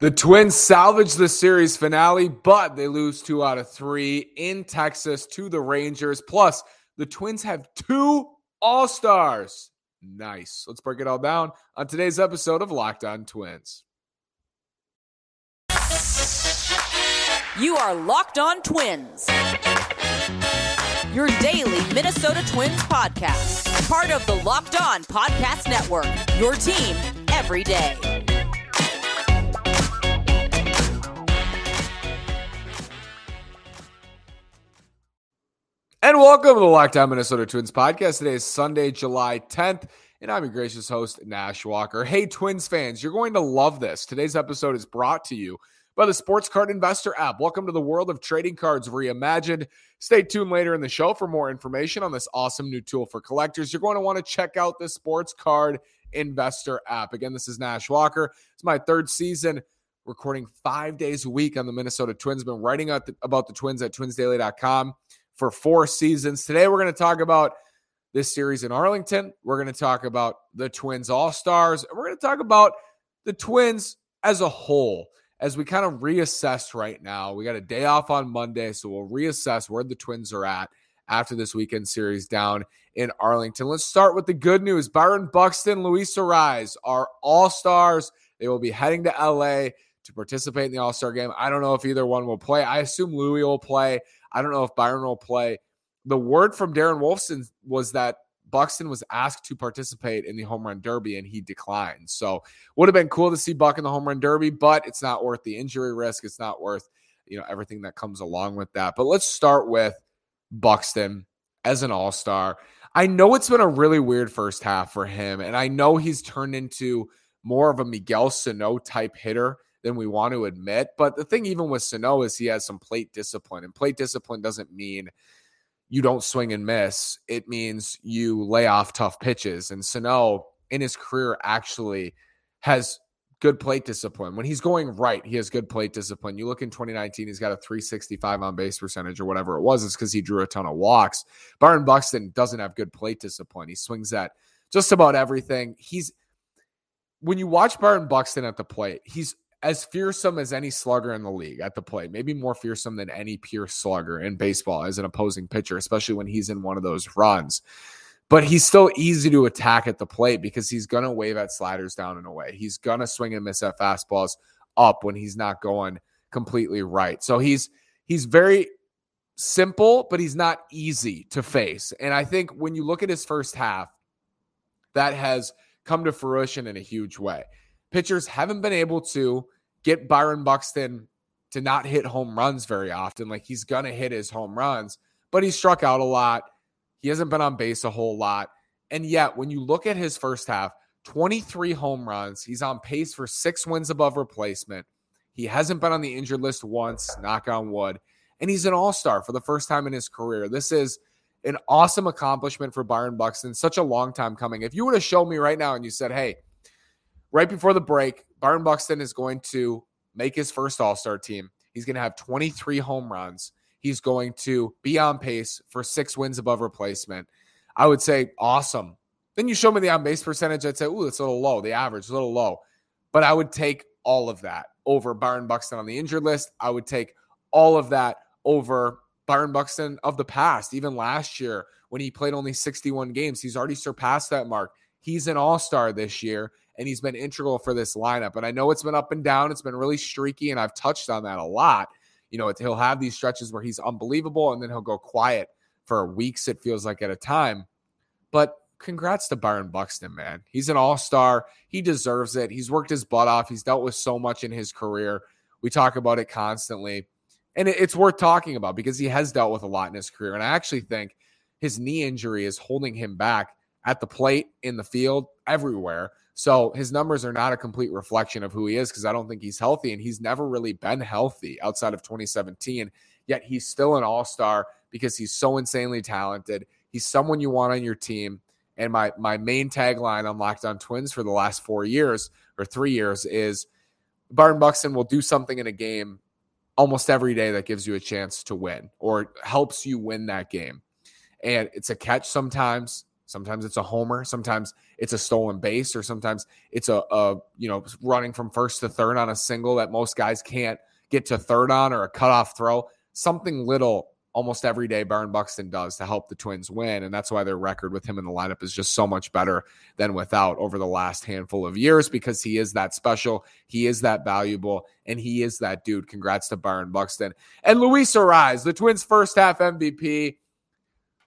The Twins salvage the series finale, but they lose two out of three in Texas to the Rangers. Plus, the Twins have two All Stars. Nice. Let's break it all down on today's episode of Locked On Twins. You are Locked On Twins, your daily Minnesota Twins podcast, part of the Locked On Podcast Network, your team every day. And welcome to the Locked On Minnesota Twins podcast. Today is Sunday, July 10th, and I'm your gracious host, Nash Walker. Hey, Twins fans, you're going to love this. Today's episode is brought to you by the Sports Card Investor app. Welcome to the world of trading cards reimagined. Stay tuned later in the show for more information on this awesome new tool for collectors. You're going to want to check out the Sports Card Investor app. Again, this is Nash Walker. It's my third season recording five days a week on the Minnesota Twins. Been writing about the Twins at twinsdaily.com for four seasons. Today, we're going to talk about this series in Arlington. We're going to talk about the Twins All Stars. We're going to talk about the Twins as a whole as we kind of reassess right now. We got a day off on Monday, so we'll reassess where the Twins are at after this weekend series down in Arlington. Let's start with the good news. Byron Buxton, Luis Arraez are all stars. They will be heading to LA to participate in the All Star game. I don't know if either one will play. I assume Louis will play. I don't know if Byron will play. The word from Darren Wolfson was that Buxton was asked to participate in the home run derby and he declined. So would have been cool to see Buck in the home run derby, but it's not worth the injury risk. It's not worth you know everything that comes along with that. But let's start with Buxton as an all star. I know it's been a really weird first half for him, and I know he's turned into more of a Miguel Sano type hitter than we want to admit. But the thing, even with Sano, is he has some plate discipline, and plate discipline doesn't mean you don't swing and miss. It means you lay off tough pitches. And Sano, in his career, actually has good plate discipline. When he's going right, he has good plate discipline. You look in 2019, he's got a 365 on base percentage or whatever it was. It's because he drew a ton of walks. Byron Buxton doesn't have good plate discipline. He swings at just about everything. He's when you watch Byron Buxton at the plate, he's as fearsome as any slugger in the league at the plate, maybe more fearsome than any pure slugger in baseball as an opposing pitcher, especially when he's in one of those runs. But he's still easy to attack at the plate because he's going to wave at sliders down and away. He's going to swing and miss at fastballs up when he's not going completely right. So he's he's very simple, but he's not easy to face. And I think when you look at his first half, that has come to fruition in a huge way. Pitchers haven't been able to get Byron Buxton to not hit home runs very often. Like he's going to hit his home runs, but he struck out a lot. He hasn't been on base a whole lot. And yet, when you look at his first half, 23 home runs, he's on pace for six wins above replacement. He hasn't been on the injured list once, knock on wood. And he's an all star for the first time in his career. This is an awesome accomplishment for Byron Buxton. Such a long time coming. If you would have shown me right now and you said, hey, right before the break, Byron Buxton is going to make his first All Star team. He's going to have 23 home runs. He's going to be on pace for six wins above replacement. I would say awesome. Then you show me the on base percentage. I'd say, ooh, it's a little low. The average a little low. But I would take all of that over Byron Buxton on the injured list. I would take all of that over Byron Buxton of the past, even last year when he played only 61 games. He's already surpassed that mark. He's an all star this year and he's been integral for this lineup. And I know it's been up and down, it's been really streaky, and I've touched on that a lot. You know, he'll have these stretches where he's unbelievable, and then he'll go quiet for weeks, it feels like at a time. But congrats to Byron Buxton, man. He's an all star. He deserves it. He's worked his butt off. He's dealt with so much in his career. We talk about it constantly. And it's worth talking about because he has dealt with a lot in his career. And I actually think his knee injury is holding him back at the plate, in the field, everywhere. So his numbers are not a complete reflection of who he is because I don't think he's healthy and he's never really been healthy outside of 2017. Yet he's still an all star because he's so insanely talented. He's someone you want on your team. And my my main tagline on Locked On Twins for the last four years or three years is Byron Buxton will do something in a game almost every day that gives you a chance to win or helps you win that game. And it's a catch sometimes, Sometimes it's a homer, sometimes it's a stolen base, or sometimes it's a, a you know running from first to third on a single that most guys can't get to third on, or a cutoff throw. Something little almost every day Byron Buxton does to help the Twins win. And that's why their record with him in the lineup is just so much better than without over the last handful of years because he is that special. He is that valuable and he is that dude. Congrats to Byron Buxton. And Luis Arraez, the Twins' first half MVP.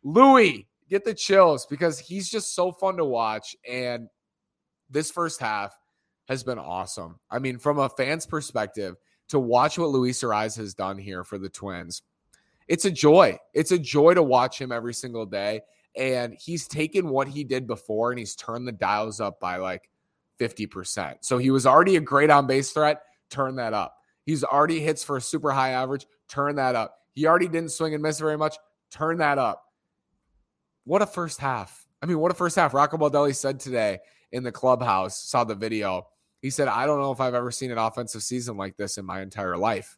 Louis, get the chills because he's just so fun to watch. And this first half has been awesome. I mean, from a fan's perspective, to watch what Luis Arraez has done here for the Twins it's a joy. It's a joy to watch him every single day. And he's taken what he did before and he's turned the dials up by like 50%. So he was already a great on base threat. Turn that up. He's already hits for a super high average. Turn that up. He already didn't swing and miss very much. Turn that up. What a first half. I mean, what a first half. Rocco Baldelli said today in the clubhouse, saw the video. He said, I don't know if I've ever seen an offensive season like this in my entire life.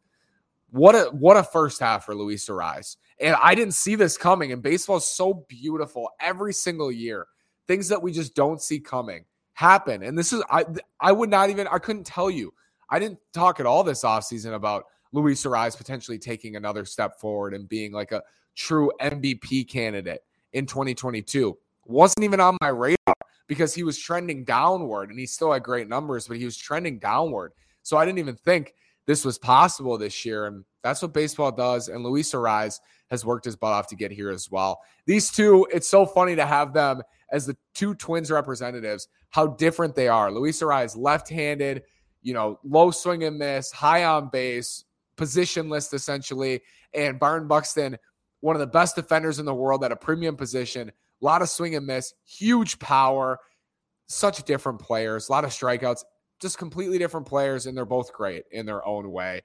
What a what a first half for Luis Arraez. And I didn't see this coming. And baseball is so beautiful every single year. Things that we just don't see coming happen. And this is I I would not even I couldn't tell you. I didn't talk at all this offseason about Luis Arraez potentially taking another step forward and being like a true MVP candidate in 2022. Wasn't even on my radar because he was trending downward and he still had great numbers, but he was trending downward. So I didn't even think this was possible this year. And that's what baseball does. And Luis Arraez has worked his butt off to get here as well. These two, it's so funny to have them as the two twins representatives, how different they are. Luis Arraez, left handed, you know, low swing and miss, high on base, positionless essentially. And Byron Buxton, one of the best defenders in the world at a premium position, a lot of swing and miss, huge power, such different players, a lot of strikeouts just completely different players, and they're both great in their own way.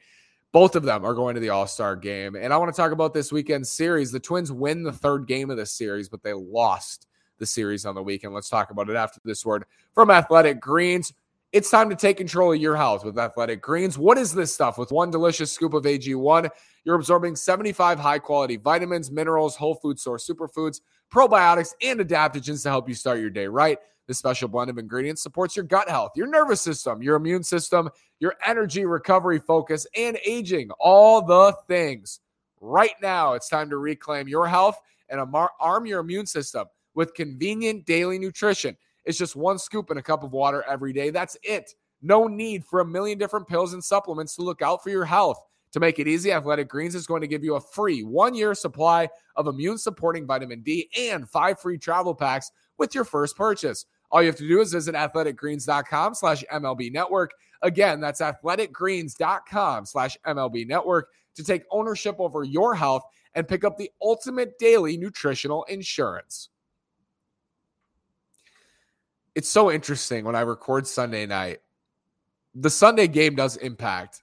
Both of them are going to the All Star game. And I want to talk about this weekend series. The Twins win the third game of the series, but they lost the series on the weekend. Let's talk about it after this word from Athletic Greens. It's time to take control of your health with Athletic Greens. What is this stuff? With one delicious scoop of AG1, you're absorbing 75 high quality vitamins, minerals, whole food source superfoods, probiotics, and adaptogens to help you start your day right. This special blend of ingredients supports your gut health, your nervous system, your immune system, your energy, recovery, focus, and aging. All the things. Right now, it's time to reclaim your health and arm your immune system with convenient daily nutrition. It's just one scoop in a cup of water every day. That's it. No need for a million different pills and supplements to look out for your health. To make it easy, Athletic Greens is going to give you a free one year supply of immune supporting vitamin D and five free travel packs with your first purchase. All you have to do is visit athleticgreens.com slash MLB network. Again, that's athleticgreens.com slash MLB network to take ownership over your health and pick up the ultimate daily nutritional insurance. It's so interesting when I record Sunday night. The Sunday game does impact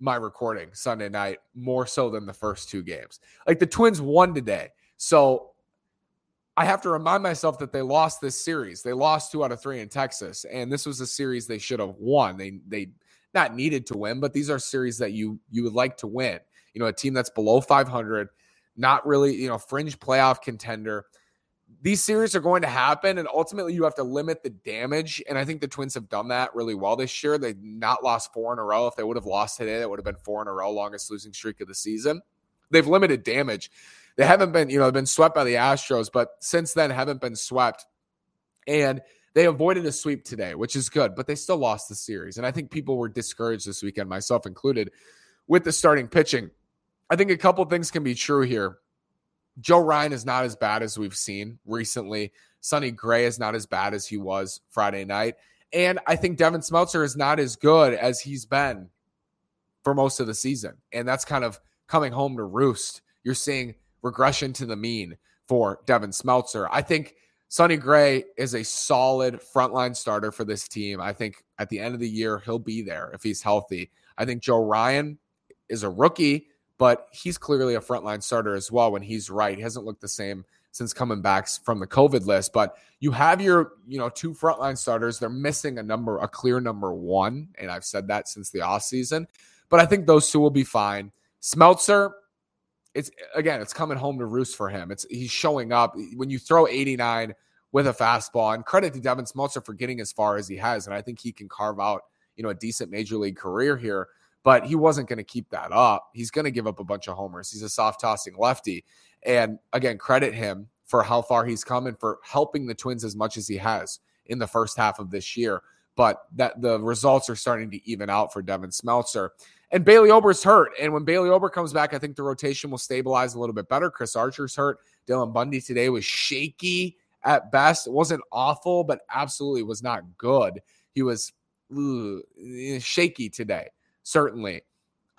my recording Sunday night more so than the first two games. Like the Twins won today. So I have to remind myself that they lost this series. They lost two out of three in Texas, and this was a series they should have won. They they not needed to win, but these are series that you you would like to win. You know, a team that's below 500, not really you know fringe playoff contender. These series are going to happen, and ultimately you have to limit the damage. And I think the Twins have done that really well this year. They've not lost four in a row. If they would have lost today, that would have been four in a row, longest losing streak of the season. They've limited damage they haven't been, you know, they've been swept by the Astros, but since then haven't been swept. And they avoided a sweep today, which is good, but they still lost the series. And I think people were discouraged this weekend, myself included, with the starting pitching. I think a couple things can be true here. Joe Ryan is not as bad as we've seen recently. Sonny Gray is not as bad as he was Friday night. And I think Devin Smeltzer is not as good as he's been for most of the season. And that's kind of coming home to roost. You're seeing regression to the mean for Devin Smeltzer. I think Sonny Gray is a solid frontline starter for this team. I think at the end of the year, he'll be there if he's healthy. I think Joe Ryan is a rookie, but he's clearly a frontline starter as well when he's right. He hasn't looked the same since coming back from the COVID list. But you have your, you know, two frontline starters. They're missing a number, a clear number one. And I've said that since the off season. But I think those two will be fine. Smeltzer, it's again, it's coming home to roost for him. It's he's showing up when you throw 89 with a fastball. And credit to Devin Smeltzer for getting as far as he has. And I think he can carve out, you know, a decent major league career here. But he wasn't going to keep that up. He's going to give up a bunch of homers. He's a soft tossing lefty. And again, credit him for how far he's come and for helping the Twins as much as he has in the first half of this year. But that the results are starting to even out for Devin Smeltzer. And Bailey Ober's hurt. And when Bailey Ober comes back, I think the rotation will stabilize a little bit better. Chris Archer's hurt. Dylan Bundy today was shaky at best. It wasn't awful, but absolutely was not good. He was ugh, shaky today, certainly.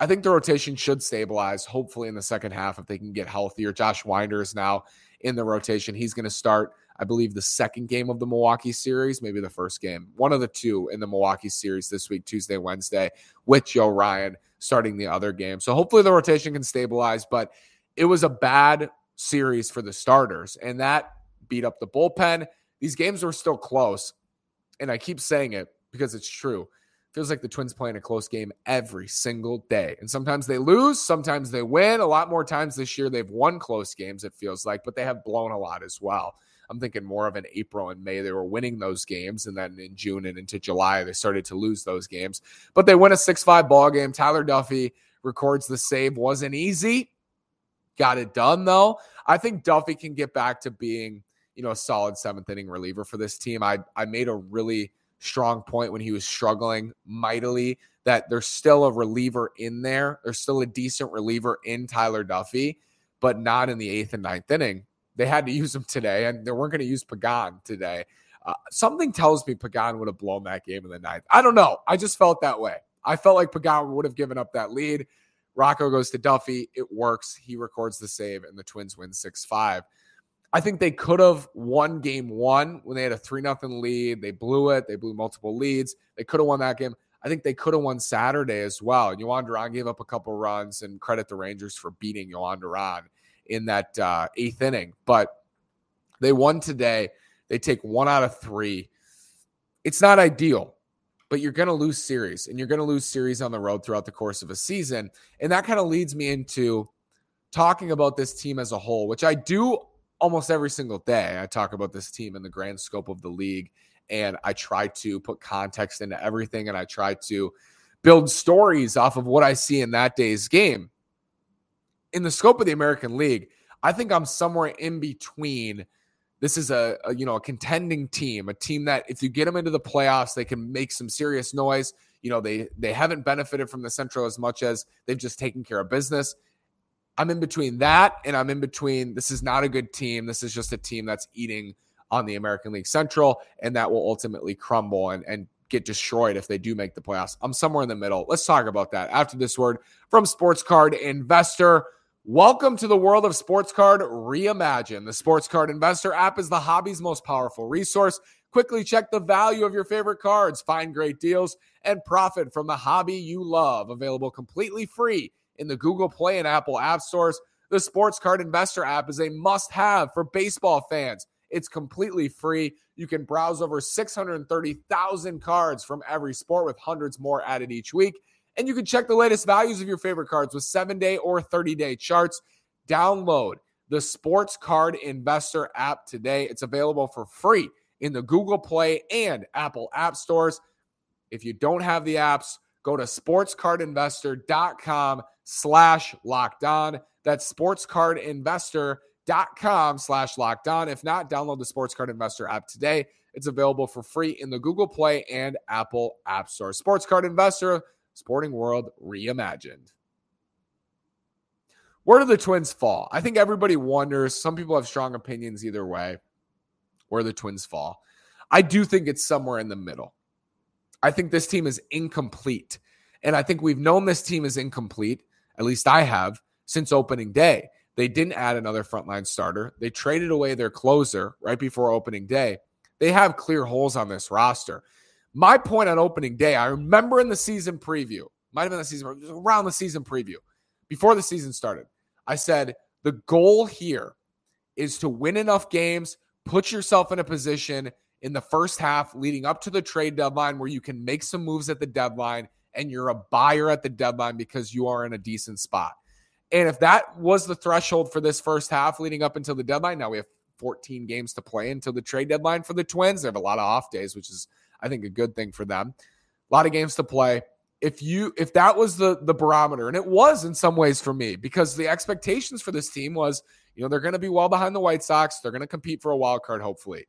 I think the rotation should stabilize, hopefully, in the second half if they can get healthier. Josh Winder is now in the rotation. He's going to start, I believe, the second game of the Milwaukee series, maybe the first game, one of the two in the Milwaukee series this week, Tuesday, Wednesday, with Joe Ryan starting the other game. So hopefully the rotation can stabilize, but it was a bad series for the starters, and that beat up the bullpen. These games were still close, and I keep saying it because it's true feels like the Twins playing a close game every single day. And sometimes they lose, sometimes they win. A lot more times this year they've won close games, it feels like, but they have blown a lot as well. I'm thinking more of an April and May. They were winning those games. And then in June and into July, they started to lose those games. But they win a 6 5 ball game. Tyler Duffey records the save. Wasn't easy. Got it done, though. I think Duffey can get back to being, you know, a solid seventh inning reliever for this team. I, I made a really strong point when he was struggling mightily that there's still a reliever in there. There's still a decent reliever in Tyler Duffey, but not in the eighth and ninth inning. They had to use him today, and they weren't going to use Pagan today. Uh, something tells me Pagan would have blown that game in the ninth. I don't know. I just felt that way. I felt like Pagan would have given up that lead. Rocco goes to Duffey. It works. He records the save, and the Twins win 6 5. I think they could have won game one when they had a 3 nothing lead. They blew it. They blew multiple leads. They could have won that game. I think they could have won Saturday as well. And Jhoan Duran gave up a couple runs and credit the Rangers for beating Jhoan Duran in that uh, eighth inning. But they won today. They take one out of three. It's not ideal, but you're going to lose series and you're going to lose series on the road throughout the course of a season. And that kind of leads me into talking about this team as a whole, which I do almost every single day. I talk about this team in the grand scope of the league, and I try to put context into everything, and I try to build stories off of what I see in that day's game. In the scope of the American League, I think I'm somewhere in between. This is a, a, you know a contending team, a team that if you get them into the playoffs, they can make some serious noise. You know they they haven't benefited from the Central as much as they've just taken care of business. I'm in between that and I'm in between this is not a good team. This is just a team that's eating on the American League Central, and that will ultimately crumble and, and get destroyed if they do make the playoffs. I'm somewhere in the middle. Let's talk about that after this word from Sports Card Investor. Welcome to the world of Sports Card Reimagine. The Sports Card Investor app is the hobby's most powerful resource. Quickly check the value of your favorite cards, find great deals, and profit from the hobby you love. Available completely free in the Google Play and Apple App Stores. The Sports Card Investor app is a must have for baseball fans. It's completely free. You can browse over 630,000 cards from every sport with hundreds more added each week. And you can check the latest values of your favorite cards with seven day or 30 day charts. Download the Sports Card Investor app today. It's available for free in the Google Play and Apple App Stores. If you don't have the apps, go to sportscardinvestor.com slash locked on. That's sportscardinvestor.com slash locked on. If not, download the Sports Card Investor app today. It's available for free in the Google Play and Apple App Store. Sports Card Investor, sporting world reimagined. Where do the Twins fall? I think everybody wonders. Some people have strong opinions either way. Where the Twins fall? I do think it's somewhere in the middle. I think this team is incomplete. And I think we've known this team is incomplete at least I have, since opening day. They didn't add another frontline starter. They traded away their closer right before opening day. They have clear holes on this roster. My point on opening day, I remember in the season preview, might have been the season around the season preview, before the season started, I said the goal here is to win enough games, put yourself in a position in the first half leading up to the trade deadline where you can make some moves at the deadline and you're a buyer at the deadline because you are in a decent spot. And if that was the threshold for this first half leading up until the deadline, now we have 14 games to play until the trade deadline for the Twins. They have a lot of off days, which is, I think, a good thing for them. A lot of games to play. If you if that was the the barometer, and it was in some ways for me, because the expectations for this team was, you know, they're going to be well behind the White Sox. They're going to compete for a wild card, hopefully,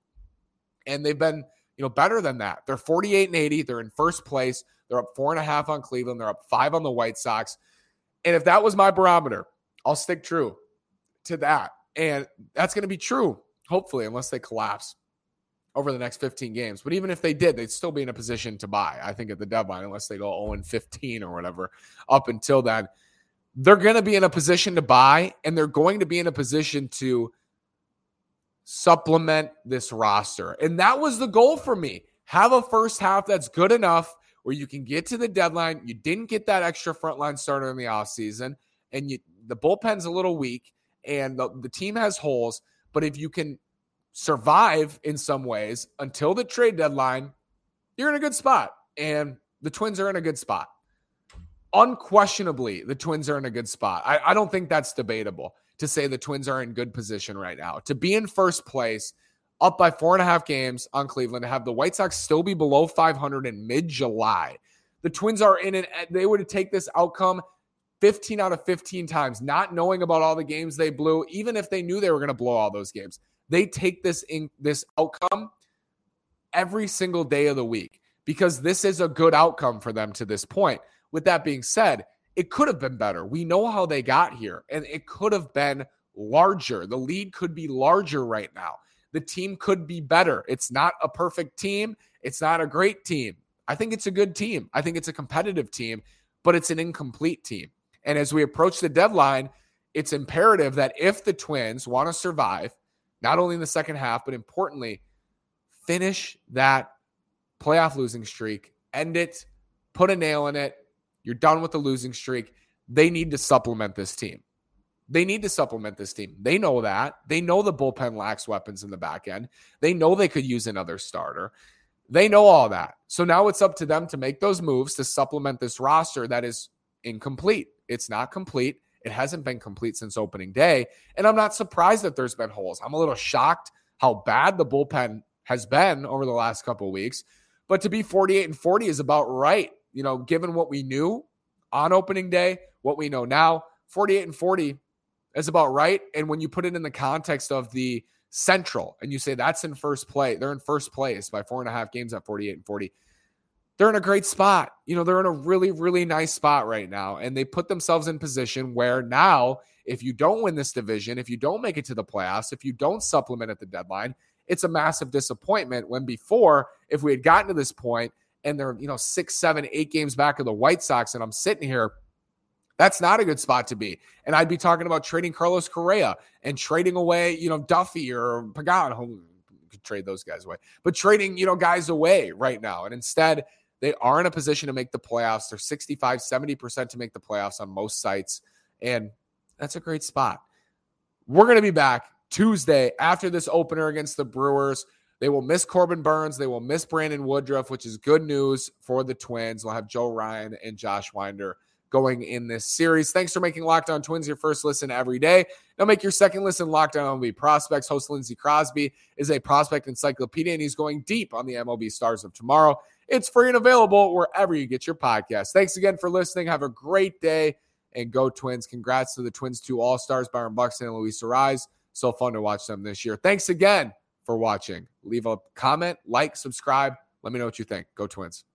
and they've been you know better than that. They're 48 and 80. They're in first place. They're up four and a half on Cleveland. They're up five on the White Sox. And if that was my barometer, I'll stick true to that. And that's going to be true, hopefully, unless they collapse over the next 15 games. But even if they did, they'd still be in a position to buy, I think, at the deadline, unless they go 0 15 or whatever up until then. They're going to be in a position to buy, and they're going to be in a position to supplement this roster. And that was the goal for me. Have a first half that's good enough where you can get to the deadline. You didn't get that extra frontline starter in the offseason, and you the bullpen's a little weak, and the, the team has holes. But if you can survive in some ways until the trade deadline, you're in a good spot. And the Twins are in a good spot. Unquestionably, the Twins are in a good spot. I, I don't think that's debatable to say the Twins are in good position right now. To be in first place up by four and a half games on Cleveland, to have the White Sox still be below 500 in mid July. The Twins are in it. They would take this outcome 15 out of 15 times, not knowing about all the games they blew, even if they knew they were going to blow all those games. They take this in this outcome every single day of the week because this is a good outcome for them to this point. With that being said, it could have been better. We know how they got here, and it could have been larger. The lead could be larger right now the team could be better. It's not a perfect team. It's not a great team. I think it's a good team. I think it's a competitive team, but it's an incomplete team. And as we approach the deadline, it's imperative that if the Twins want to survive, not only in the second half, but importantly, finish that playoff losing streak, end it, put a nail in it. You're done with the losing streak. They need to supplement this team. They need to supplement this team. They know that. They know the bullpen lacks weapons in the back end. They know they could use another starter. They know all that. So now it's up to them to make those moves to supplement this roster that is incomplete. It's not complete. It hasn't been complete since opening day. And I'm not surprised that there's been holes. I'm a little shocked how bad the bullpen has been over the last couple weeks. But to be 48 and 40 is about right. You know, given what we knew on opening day, what we know now, 48 and 40 is about right. And when you put it in the context of the Central and you say that's in first play, they're in first place by four and a half games at 48 and 40. They're in a great spot. You know, they're in a really, really nice spot right now. And they put themselves in position where now, if you don't win this division, if you don't make it to the playoffs, if you don't supplement at the deadline, it's a massive disappointment. When before, if we had gotten to this point and they're, you know, six, seven, eight games back of the White Sox, and I'm sitting here that's not a good spot to be. And I'd be talking about trading Carlos Correa and trading away, you know, Duffey or Pagan. Who could trade those guys away, but trading, you know, guys away right now. And instead, they are in a position to make the playoffs. They're 65, 70% to make the playoffs on most sites. And that's a great spot. We're going to be back Tuesday after this opener against the Brewers. They will miss Corbin Burnes. They will miss Brandon Woodruff, which is good news for the Twins. We'll have Joe Ryan and Josh Winder going in this series. Thanks for making Locked On Twins your first listen every day. Now make your second listen Locked On MLB Prospects. Host Lindsey Crosby is a prospect encyclopedia, and he's going deep on the MLB stars of tomorrow. It's free and available wherever you get your podcast. Thanks again for listening. Have a great day and go Twins. Congrats to the Twins two All Stars, Byron Buxton and Luis Arraez. So fun to watch them this year. Thanks again for watching. Leave a comment, like, subscribe. Let me know what you think. Go Twins.